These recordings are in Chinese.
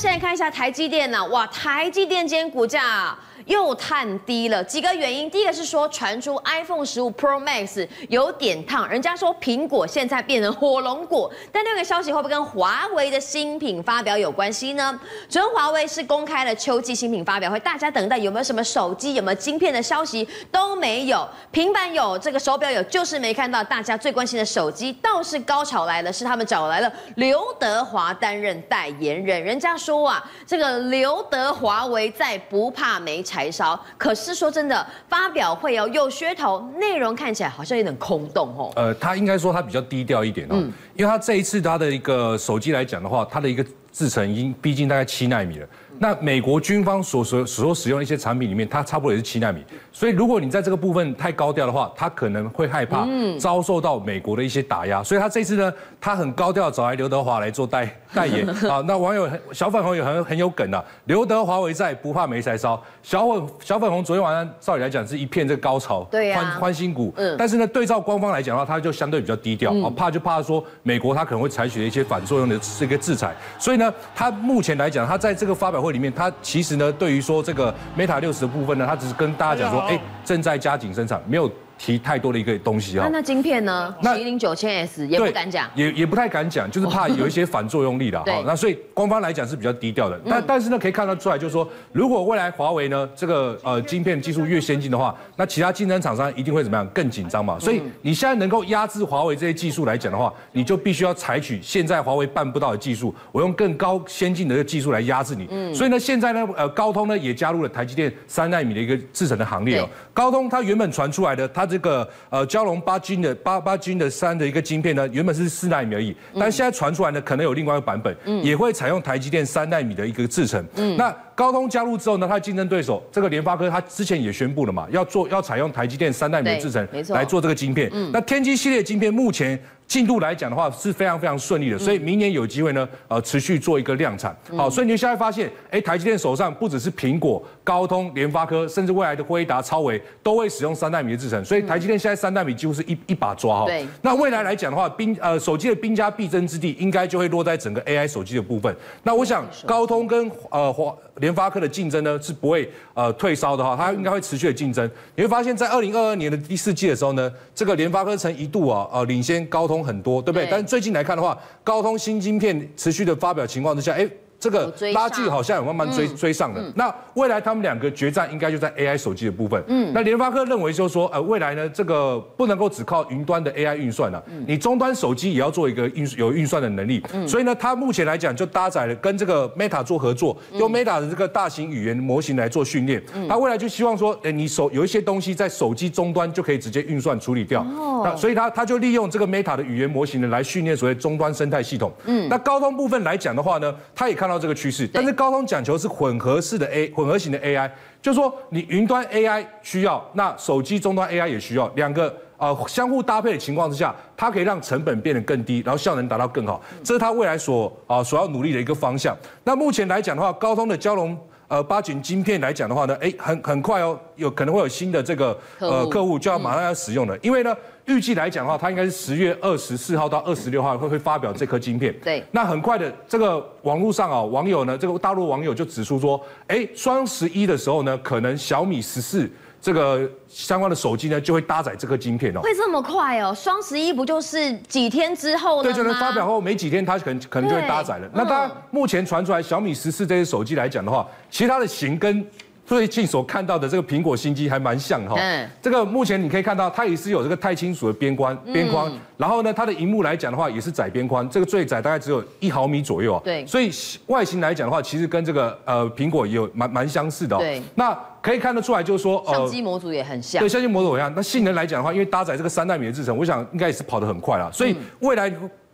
现在看一下台积电呢，哇，台积电今天股价。又探低了，几个原因。第一个是说传出 iPhone 十五 Pro Max 有点烫，人家说苹果现在变成火龙果。但这个消息会不会跟华为的新品发表有关系呢？昨天华为是公开了秋季新品发表会，大家等待有没有什么手机、有没有晶片的消息都没有，平板有，这个手表有，就是没看到大家最关心的手机。倒是高潮来了，是他们找来了刘德华担任代言人。人家说啊，这个刘德华为在不怕没产柴烧，可是说真的，发表会哦有噱头，内容看起来好像有点空洞哦。呃，他应该说他比较低调一点哦，嗯、因为他这一次他的一个手机来讲的话，他的一个制程已经逼近大概七纳米了。那美国军方所所所使用的一些产品里面，它差不多也是七纳米，所以如果你在这个部分太高调的话，他可能会害怕遭受到美国的一些打压，所以他这次呢，他很高调找来刘德华来做代 代言。啊。那网友小粉红也很很有梗啊，刘德华为在，不怕没柴烧。小粉小粉红昨天晚上照理来讲是一片这个高潮，对欢欢欣鼓，嗯，但是呢，对照官方来讲的话，他就相对比较低调啊，怕就怕说美国他可能会采取一些反作用的这个制裁，所以呢，他目前来讲，他在这个发表会。里面，它其实呢，对于说这个 Meta 六十的部分呢，它只是跟大家讲说，哎，正在加紧生产，没有。提太多的一个东西啊，那那晶片呢？麒麟九千 S 也不敢讲，也也不太敢讲，就是怕有一些反作用力的 哈。那所以官方来讲是比较低调的，但但是呢，可以看得出来，就是说，如果未来华为呢这个呃晶片技术越先进的话，那其他竞争厂商一定会怎么样？更紧张嘛。所以你现在能够压制华为这些技术来讲的话，你就必须要采取现在华为办不到的技术，我用更高先进的一个技术来压制你。嗯。所以呢，现在呢，呃，高通呢也加入了台积电三纳米的一个制程的行列哦。高通它原本传出来的，它这个呃。蛟龙八 Gen 的八八 Gen 的三的一个晶片呢，原本是四纳米而已，但现在传出来呢，可能有另外一个版本，也会采用台积电三纳米的一个制程。那高通加入之后呢，它的竞争对手这个联发科，它之前也宣布了嘛，要做要采用台积电三纳米的制程来做这个晶片。那天玑系列晶片目前。进度来讲的话是非常非常顺利的，所以明年有机会呢，呃，持续做一个量产。好，所以你现在发现，哎，台积电手上不只是苹果、高通、联发科，甚至未来的辉达、超微都会使用三纳米的制程，所以台积电现在三纳米几乎是一一把抓哈。对。那未来来讲的话，兵呃手机的兵家必争之地，应该就会落在整个 AI 手机的部分。那我想高通跟呃华联发科的竞争呢是不会呃退烧的哈，它应该会持续的竞争。你会发现在二零二二年的第四季的时候呢，这个联发科曾一度啊呃领先高通。很多，对不对？但是最近来看的话，高通新晶片持续的发表情况之下，哎。这个拉锯好像有慢慢追追上了。那未来他们两个决战应该就在 AI 手机的部分。嗯，那联发科认为就是说，呃，未来呢，这个不能够只靠云端的 AI 运算了，你终端手机也要做一个运有运算的能力。所以呢，它目前来讲就搭载了跟这个 Meta 做合作，用 Meta 的这个大型语言模型来做训练。它未来就希望说，哎，你手有一些东西在手机终端就可以直接运算处理掉。哦。那所以它它就利用这个 Meta 的语言模型呢来训练所谓终端生态系统。嗯。那高通部分来讲的话呢，它也看到这个趋势，但是。高通讲求是混合式的 A 混合型的 AI，就是说你云端 AI 需要，那手机终端 AI 也需要，两个呃相互搭配的情况之下，它可以让成本变得更低，然后效能达到更好，这是它未来所啊、呃、所要努力的一个方向。那目前来讲的话，高通的骁龙呃八景晶片来讲的话呢，哎很很快哦，有可能会有新的这个呃客户就要马上要使用了，因为呢。预计来讲的话，它应该是十月二十四号到二十六号会会发表这颗晶片。对，那很快的，这个网络上啊，网友呢，这个大陆网友就指出说，哎，双十一的时候呢，可能小米十四这个相关的手机呢，就会搭载这个晶片哦。会这么快哦？双十一不就是几天之后呢？对，就是发表后没几天，它可能可能就会搭载了。那当然，目前传出来小米十四这些手机来讲的话，其他的型跟。最近所看到的这个苹果新机还蛮像哈，嗯，这个目前你可以看到它也是有这个钛金属的边框边框，然后呢，它的荧幕来讲的话也是窄边框，这个最窄大概只有一毫米左右啊，对，所以外形来讲的话，其实跟这个呃苹果也有蛮蛮相似的哦，对，那可以看得出来就是说，相机模组也很像，对，相机模组一样，那性能来讲的话，因为搭载这个三纳米的制程，我想应该也是跑得很快了，所以未来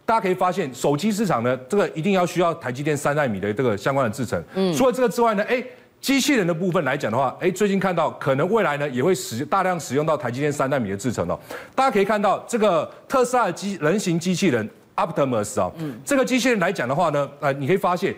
大家可以发现，手机市场呢，这个一定要需要台积电三纳米的这个相关的制程，嗯，除了这个之外呢，哎。机器人的部分来讲的话，哎，最近看到可能未来呢也会使大量使用到台积电三纳米的制程哦。大家可以看到这个特斯拉的机人形机器人 Optimus 啊，嗯，这个机器人来讲的话呢，呃，你可以发现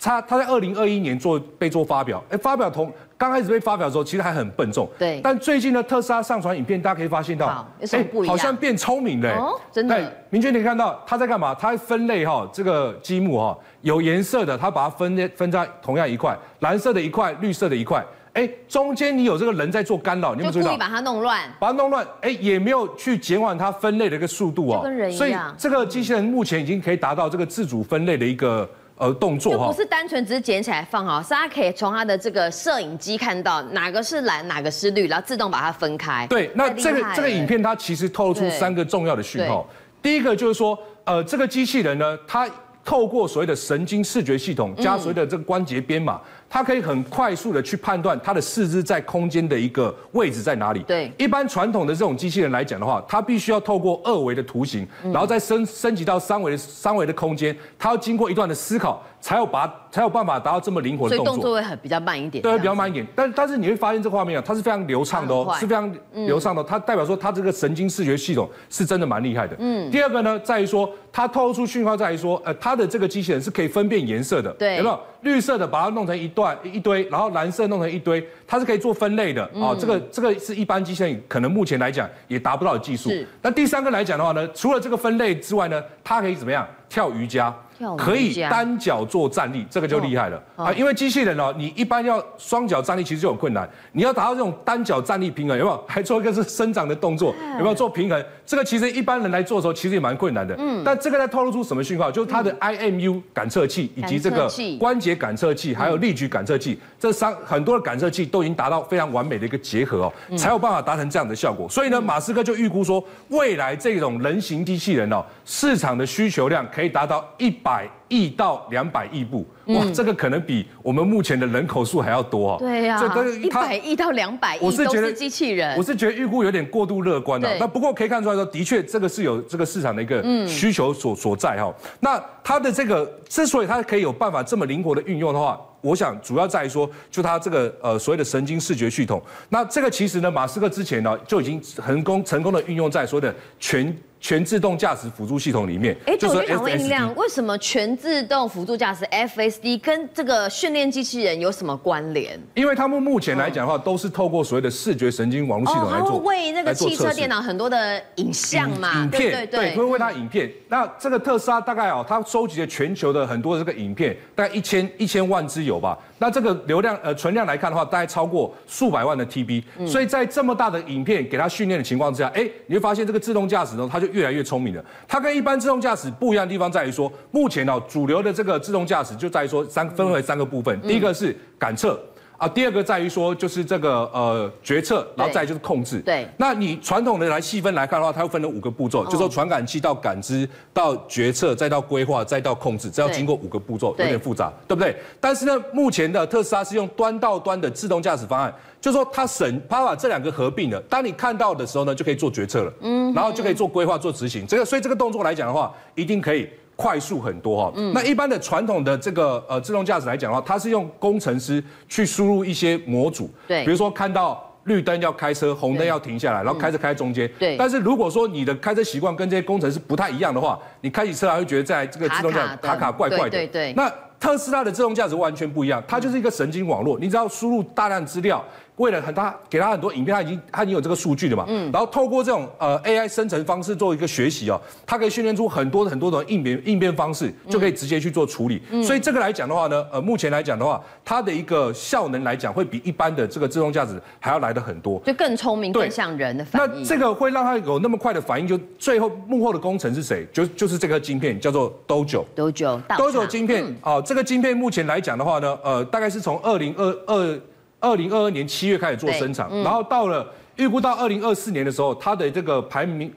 他他在二零二一年做被做发表，哎，发表同刚开始被发表的时候，其实还很笨重。对。但最近呢，特斯拉上传影片，大家可以发现到，哎，好像变聪明了。哦，真的。对，明确你可以看到他在干嘛？他分类哈，这个积木哈，有颜色的，他把它分分在同样一块，蓝色的一块，绿色的一块。哎，中间你有这个人在做干扰，你有没有注意到？就故意把它弄乱，把它弄乱，哎，也没有去减缓它分类的一个速度哦。跟人一样。所以这个机器人目前已经可以达到这个自主分类的一个。呃，动作哈，不是单纯只是捡起来放哈，是它可以从它的这个摄影机看到哪个是蓝，哪个是绿，然后自动把它分开。对，那这个这个影片它其实透露出三个重要的讯号。第一个就是说，呃，这个机器人呢，它透过所谓的神经视觉系统加所谓的这个关节编码。嗯它可以很快速的去判断它的四肢在空间的一个位置在哪里。对，一般传统的这种机器人来讲的话，它必须要透过二维的图形，然后再升升级到三维的三维的空间，它要经过一段的思考，才有把才有办法达到这么灵活的动作。所以动作会很比较慢一点。对，比较慢一点。但但是你会发现这画面啊，它是非常流畅的哦，是非常流畅的。它代表说它这个神经视觉系统是真的蛮厉害的。嗯。第二个呢，在于说它透露出讯号，在于说呃，它的这个机器人是可以分辨颜色的。对。有没有？绿色的把它弄成一段一堆，然后蓝色弄成一堆，它是可以做分类的啊。这个这个是一般机器人可能目前来讲也达不到的技术。那第三个来讲的话呢，除了这个分类之外呢，它可以怎么样？跳瑜伽。可以单脚做站立，这个就厉害了啊！因为机器人哦，你一般要双脚站立其实就很困难，你要达到这种单脚站立平衡，有没有？还做一个是伸长的动作，有没有做平衡？这个其实一般人来做的时候，其实也蛮困难的。嗯。但这个在透露出什么讯号？就是它的 IMU 感测器以及这个关节感测器，还有力矩感测器，这三很多的感测器都已经达到非常完美的一个结合哦，才有办法达成这样的效果。所以呢，马斯克就预估说，未来这种人形机器人哦，市场的需求量可以达到一百。亿到两百亿部，哇，这个可能比我们目前的人口数还要多哦！对呀，这个一百亿到两百亿，我是觉得机器人，我是觉得预估有点过度乐观了。那不过可以看出来说，的确这个是有这个市场的一个需求所所在哈。那它的这个之所以它可以有办法这么灵活的运用的话，我想主要在于说，就它这个呃所谓的神经视觉系统。那这个其实呢，马斯克之前呢就已经成功成功的运用在所谓的全。全自动驾驶辅助系统里面，哎，就是想问一亮，为什么全自动辅助驾驶 FSD 跟这个训练机器人有什么关联？因为他们目前来讲的话，都是透过所谓的视觉神经网络系统来做，为那个汽车电脑很多的影像嘛，影片，对，会为它影片。那这个特斯拉大概哦，它收集了全球的很多的这个影片，大概一千一千万支有吧。那这个流量呃存量来看的话，大概超过数百万的 TB，所以在这么大的影片给它训练的情况之下，哎，你会发现这个自动驾驶呢，它就越来越聪明了。它跟一般自动驾驶不一样的地方在于说，目前呢主流的这个自动驾驶就在于说三分为三个部分，第一个是感测。啊，第二个在于说，就是这个呃决策，然后再就是控制。对，那你传统的来细分来看的话，它会分了五个步骤，就是说传感器到感知到决策，再到规划，再到控制，这要经过五个步骤，有点复杂，对不对？但是呢，目前的特斯拉是用端到端的自动驾驶方案，就是说它省，它把这两个合并了。当你看到的时候呢，就可以做决策了，嗯，然后就可以做规划、做执行。这个，所以这个动作来讲的话，一定可以。快速很多哈，那一般的传统的这个呃自动驾驶来讲的话，它是用工程师去输入一些模组，对，比如说看到绿灯要开车，红灯要停下来，然后开车开中间，对。但是如果说你的开车习惯跟这些工程师不太一样的话，你开起车来会觉得在这个自动驾驶卡卡怪怪的，对对。那特斯拉的自动驾驶完全不一样，它就是一个神经网络，你只要输入大量资料。为了很大，给他很多影片，他已经他已经有这个数据了嘛，嗯，然后透过这种呃 AI 生成方式做一个学习哦，它可以训练出很多很多的应变应变方式，就可以直接去做处理。嗯，所以这个来讲的话呢，呃，目前来讲的话，它的一个效能来讲，会比一般的这个自动驾驶还要来得很多，就更聪明，更像人的反应。那这个会让它有那么快的反应，就最后幕后的工程是谁？就就是这个晶片，叫做 Dojo。Dojo。Dojo 晶片啊，这个晶片目前来讲的话呢，呃，大概是从二零二二。二零二二年七月开始做生产，然后到了预估到二零二四年的时候，它的这个排名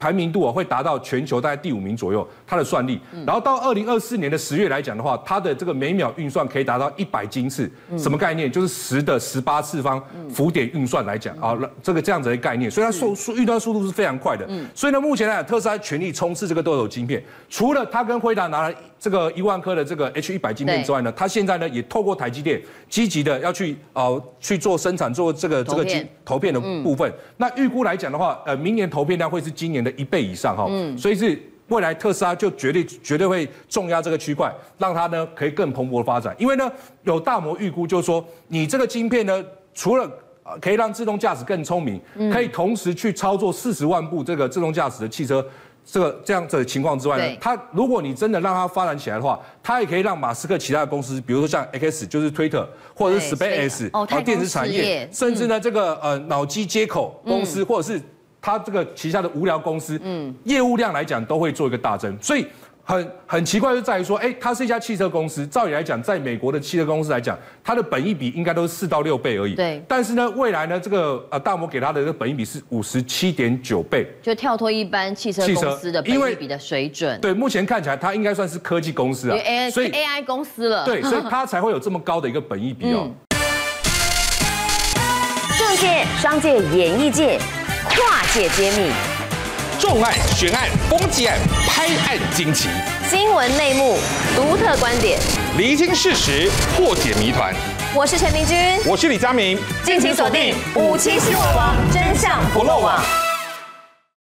排名度啊会达到全球大概第五名左右，它的算力。然后到二零二四年的十月来讲的话，它的这个每秒运算可以达到一百金次，什么概念？就是十的十八次方浮点运算来讲啊，这个这样子的概念。所以它速速运算速度是非常快的。所以呢，目前来讲，特斯拉全力冲刺这个 Dojo 晶片，除了它跟辉达拿了。这个一万颗的这个 H 一百晶片之外呢，它现在呢也透过台积电积极的要去呃去做生产，做这个这个晶投片的部分。那预估来讲的话，呃，明年投片量会是今年的一倍以上哈。嗯。所以是未来特斯拉就绝对绝对会重压这个区块，让它呢可以更蓬勃的发展。因为呢，有大摩预估就是说，你这个晶片呢，除了可以让自动驾驶更聪明，可以同时去操作四十万部这个自动驾驶的汽车。这个这样子的情况之外呢，它如果你真的让它发展起来的话，它也可以让马斯克其他的公司，比如说像 X 就是 Twitter 或者是 SpaceX 哦，电子产业，甚至呢这个呃脑机接口公司，或者是它这个旗下的无聊公司，嗯，业务量来讲都会做一个大增，所以。很很奇怪，就在于说，哎，它是一家汽车公司。照理来讲，在美国的汽车公司来讲，它的本益比应该都是四到六倍而已。对。但是呢，未来呢，这个呃大摩给它的这个本益比是五十七点九倍，就跳脱一般汽车公司的本益比的水准。对，目前看起来它应该算是科技公司啊，所以 AI 公司了。对，所以 它才会有这么高的一个本益比哦。政界、商界、演艺界，跨界揭秘。重案、悬案、攻击案、拍案惊奇，新闻内幕、独特观点，厘清事实，破解谜团。我是陈明君，我是李佳明，敬请锁定《五七新闻网》，真相不漏网。